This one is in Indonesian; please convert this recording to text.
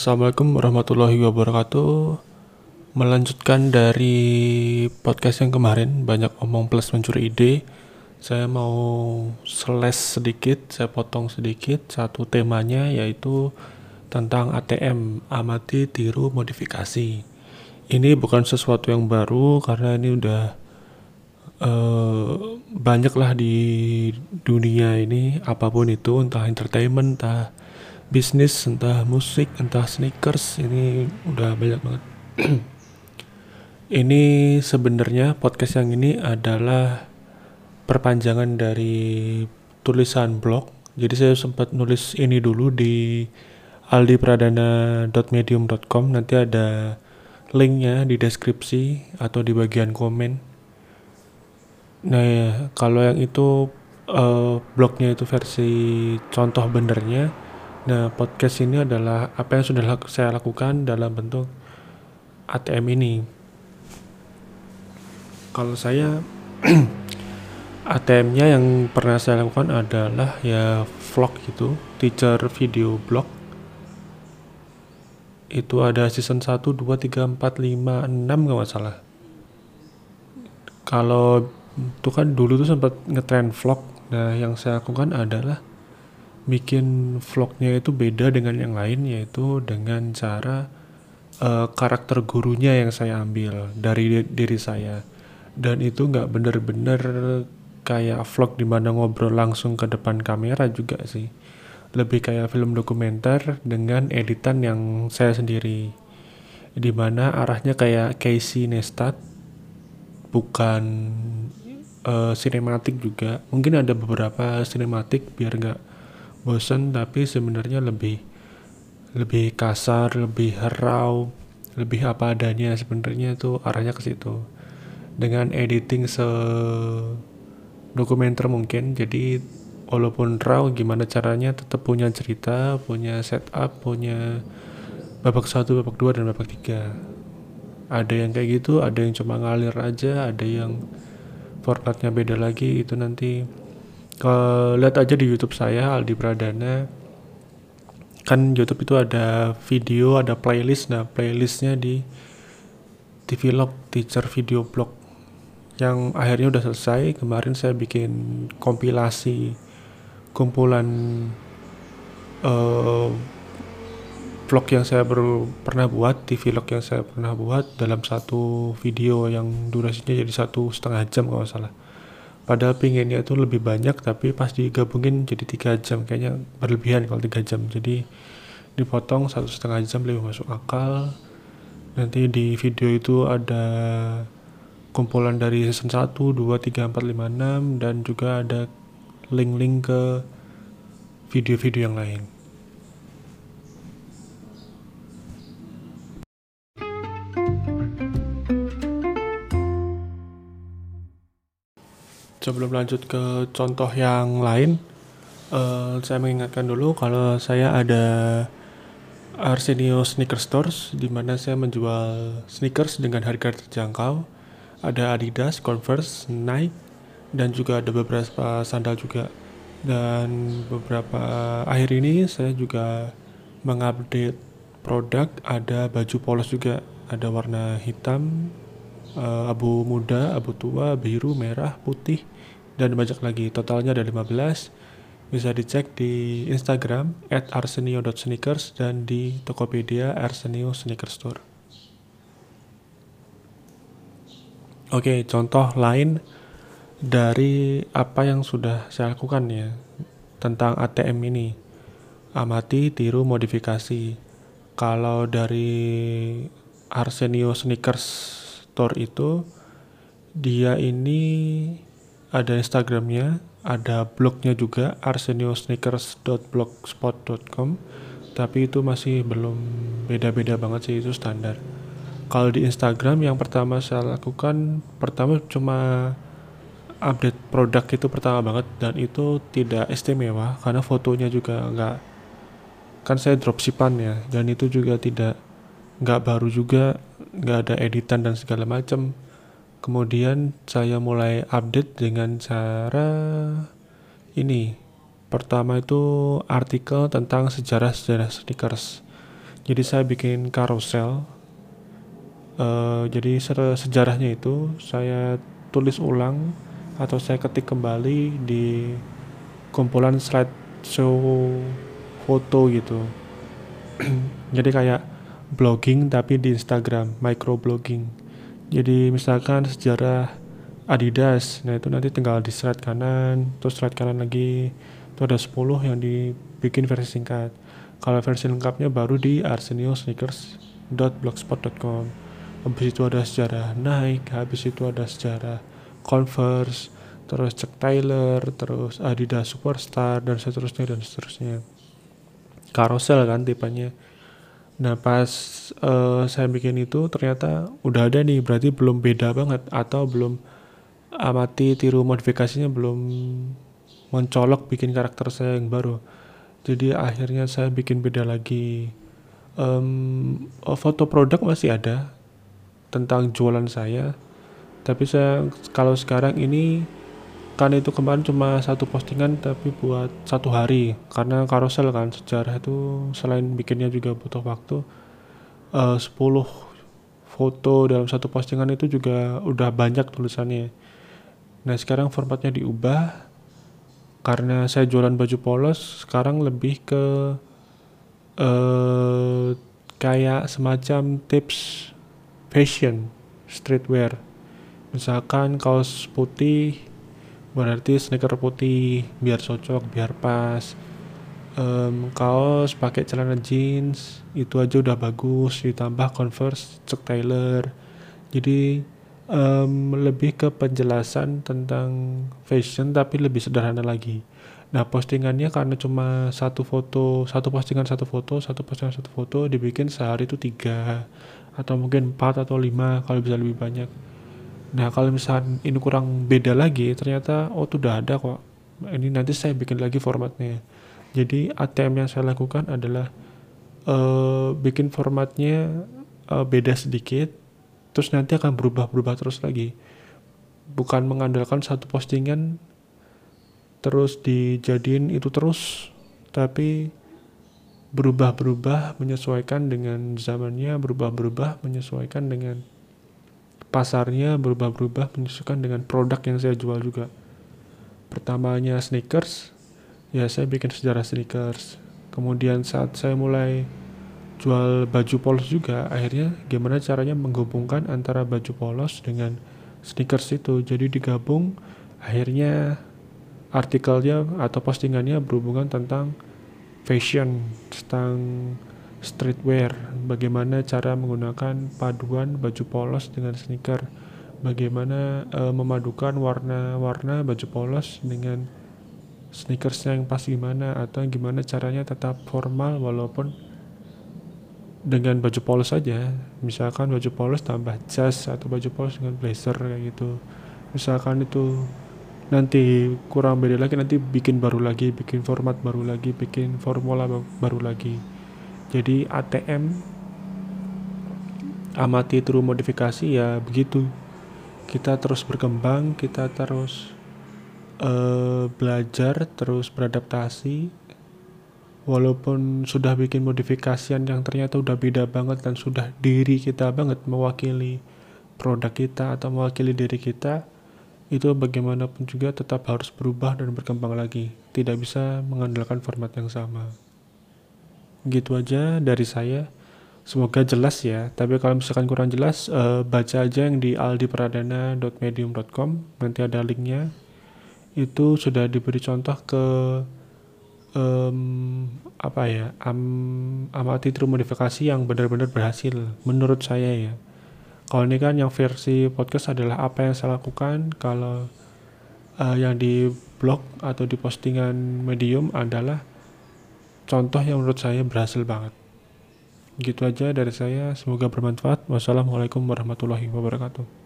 Assalamualaikum warahmatullahi wabarakatuh. Melanjutkan dari podcast yang kemarin, banyak omong plus mencuri ide. Saya mau slash sedikit, saya potong sedikit. Satu temanya yaitu tentang ATM, amati, tiru, modifikasi. Ini bukan sesuatu yang baru karena ini udah uh, banyak lah di dunia ini apa pun itu entah entertainment entah bisnis entah musik entah sneakers ini udah banyak banget. Ini sebenarnya podcast yang ini adalah perpanjangan dari tulisan blog. Jadi saya sempat nulis ini dulu di aldipradana.medium.com nanti ada linknya di deskripsi atau di bagian komen. Nah ya kalau yang itu uh, blognya itu versi contoh benernya Nah, podcast ini adalah apa yang sudah saya lakukan dalam bentuk ATM ini. Kalau saya ATM-nya yang pernah saya lakukan adalah ya vlog gitu, teacher video blog. Itu ada season 1, 2, 3, 4, 5, 6 kalau salah. Kalau itu kan dulu tuh sempat ngetrend vlog. Nah, yang saya lakukan adalah bikin vlognya itu beda dengan yang lain yaitu dengan cara uh, karakter gurunya yang saya ambil dari diri saya. Dan itu nggak bener-bener kayak vlog di mana ngobrol langsung ke depan kamera juga sih. Lebih kayak film dokumenter dengan editan yang saya sendiri. Di mana arahnya kayak Casey Neistat bukan uh, juga. Mungkin ada beberapa sinematik biar nggak bosan tapi sebenarnya lebih lebih kasar lebih herau lebih apa adanya sebenarnya itu arahnya ke situ. Dengan editing se dokumenter mungkin jadi walaupun raw gimana caranya tetap punya cerita punya setup punya babak satu babak dua dan babak tiga. Ada yang kayak gitu ada yang cuma ngalir aja ada yang formatnya beda lagi itu nanti uh, lihat aja di YouTube saya Aldi Pradana. Kan YouTube itu ada video ada playlist. Nah playlistnya di TV Log Teacher Video Blog. Yang akhirnya udah selesai. Kemarin saya bikin kompilasi kumpulan uh, vlog yang saya baru pernah buat TV vlog yang saya pernah buat dalam satu video yang durasinya jadi satu setengah jam kalau salah padahal pinginnya itu lebih banyak tapi pas digabungin jadi tiga jam kayaknya berlebihan kalau tiga jam. Jadi dipotong satu setengah jam lebih masuk akal. Nanti di video itu ada kumpulan dari season 1, 2, 3, 4, 5, 6 dan juga ada link-link ke video-video yang lain sebelum lanjut ke contoh yang lain, uh, saya mengingatkan dulu kalau saya ada Arsenio Sneaker Stores di mana saya menjual sneakers dengan harga terjangkau. Ada Adidas, Converse, Nike, dan juga ada beberapa sandal juga. Dan beberapa akhir ini saya juga mengupdate produk, ada baju polos juga, ada warna hitam, uh, abu muda, abu tua, biru, merah, putih, dan banyak lagi. Totalnya ada 15. Bisa dicek di Instagram at arsenio.sneakers dan di Tokopedia Arsenio Sneaker Store. Oke, contoh lain dari apa yang sudah saya lakukan ya tentang ATM ini. Amati, tiru, modifikasi. Kalau dari Arsenio Sneakers store itu dia ini ada Instagramnya, ada blognya juga arseniosneakers.blogspot.com tapi itu masih belum beda-beda banget sih itu standar. Kalau di Instagram yang pertama saya lakukan pertama cuma update produk itu pertama banget dan itu tidak istimewa karena fotonya juga nggak kan saya dropshipan ya dan itu juga tidak nggak baru juga nggak ada editan dan segala macam kemudian saya mulai update dengan cara ini. Pertama itu artikel tentang sejarah-sejarah sneakers. Jadi saya bikin carousel uh, jadi sejarahnya itu saya tulis ulang atau saya ketik kembali di kumpulan slide show foto gitu. Jadi kayak blogging tapi di Instagram micro blogging jadi misalkan sejarah Adidas nah itu nanti tinggal di slide kanan terus slide kanan lagi. Itu ada 10 yang dibikin versi singkat. Kalau versi lengkapnya baru di arseniosneakers.blogspot.com habis itu ada sejarah Nike habis itu ada sejarah Converse terus Chuck Taylor terus Adidas Superstar dan seterusnya dan seterusnya. Carousel kan tipenya Nah pas uh, saya bikin itu ternyata udah ada nih berarti belum beda banget atau belum amati tiru modifikasinya belum mencolok bikin karakter saya yang baru. Jadi akhirnya saya bikin beda lagi. Um, foto produk masih ada tentang jualan saya tapi saya kalau sekarang ini kan itu kemarin cuma satu postingan tapi buat satu hari. Karena karosel kan sejarah itu selain bikinnya juga butuh waktu uh, 10 foto dalam satu postingan itu juga udah banyak tulisannya. Nah sekarang formatnya diubah. Karena saya jualan baju polos sekarang lebih ke uh, kayak semacam tips fashion streetwear. Misalkan kaos putih berarti sneaker putih biar cocok biar pas um, kaos pakai celana jeans itu aja udah bagus ditambah converse Chuck Taylor jadi um, lebih ke penjelasan tentang fashion tapi lebih sederhana lagi. Nah postingannya karena cuma satu foto, satu postingan satu foto, satu postingan satu foto dibikin sehari itu tiga atau mungkin empat atau lima kalau bisa lebih banyak. Nah kalau misalnya ini kurang beda lagi, ternyata oh itu udah ada kok. Ini nanti saya bikin lagi formatnya. Jadi ATM yang saya lakukan adalah uh, bikin formatnya uh, beda sedikit, terus nanti akan berubah-berubah terus lagi bukan mengandalkan satu postingan terus dijadiin itu terus tapi berubah-berubah menyesuaikan dengan zamannya berubah-berubah menyesuaikan dengan pasarnya berubah-berubah menyesuaikan dengan produk yang saya jual juga. Pertamanya sneakers. Ya saya bikin sejarah sneakers. Kemudian saat saya mulai jual baju polos juga akhirnya gimana caranya menghubungkan antara baju polos dengan sneakers itu. Jadi digabung akhirnya artikelnya atau postingannya berhubungan tentang fashion tentang streetwear. Bagaimana cara menggunakan paduan baju polos dengan sneaker? Bagaimana uh, memadukan warna-warna baju polos dengan sneakersnya yang pas gimana? Atau gimana caranya tetap formal walaupun dengan baju polos saja misalkan baju polos tambah jas atau baju polos dengan blazer kayak gitu. Misalkan itu nanti kurang beda lagi nanti bikin baru lagi bikin format baru lagi bikin formula baru lagi jadi ATM amati terus modifikasi ya begitu. Kita terus berkembang kita terus uh, belajar terus beradaptasi. Walaupun sudah bikin modifikasian yang ternyata udah beda banget dan sudah diri kita banget mewakili produk kita atau mewakili diri kita itu bagaimanapun juga tetap harus berubah dan berkembang lagi. Tidak bisa mengandalkan format yang sama gitu aja dari saya. Semoga jelas ya. Tapi kalau misalkan kurang jelas uh, baca aja yang di aldipradana.medium.com nanti ada linknya. Itu sudah diberi contoh ke um, apa ya am, amati true modifikasi yang benar-benar berhasil menurut saya ya. Kalau ini kan yang versi podcast adalah apa yang saya lakukan. Kalau uh, yang di blog atau di postingan medium adalah contoh yang menurut saya berhasil banget. Gitu aja dari saya semoga bermanfaat. Wassalamualaikum warahmatullahi wabarakatuh